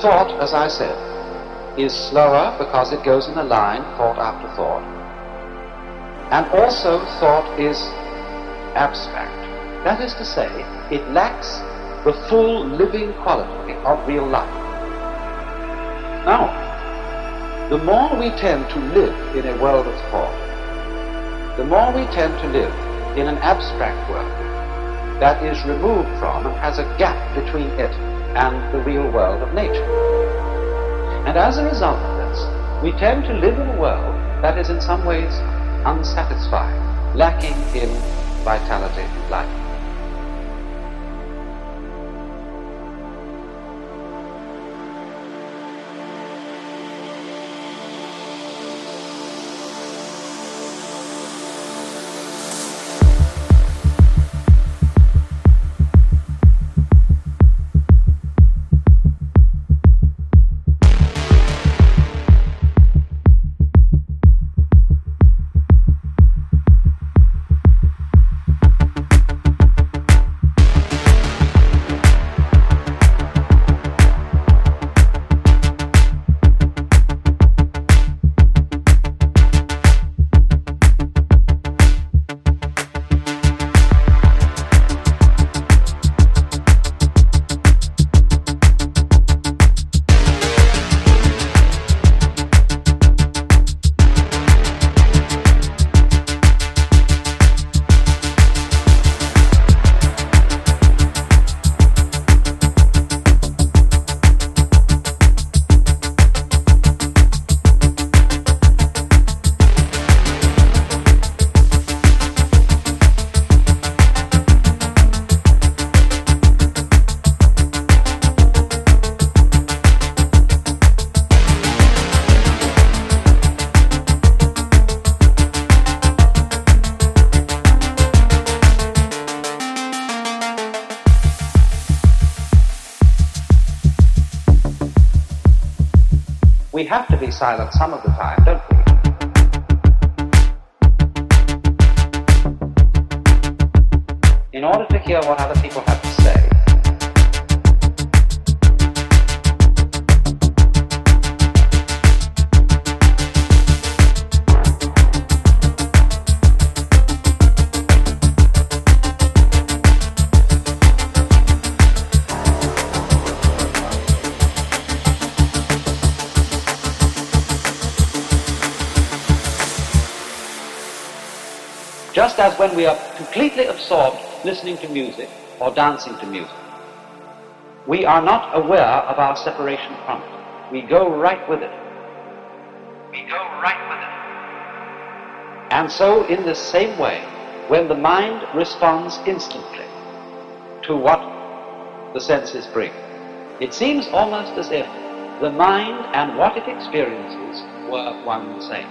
thought, as I said, is slower because it goes in a line, thought after thought. And also thought is abstract. That is to say, it lacks the full living quality of real life. Now, the more we tend to live in a world of thought, the more we tend to live in an abstract world that is removed from and has a gap between it and the real world of nature. And as a result of this, we tend to live in a world that is in some ways unsatisfying, lacking in vitality and life. We have to be silent some of the time, don't we? In order to hear what other people have to say. Just as when we are completely absorbed listening to music or dancing to music, we are not aware of our separation from it. We go right with it. We go right with it. And so, in the same way, when the mind responds instantly to what the senses bring, it seems almost as if the mind and what it experiences were one and the same.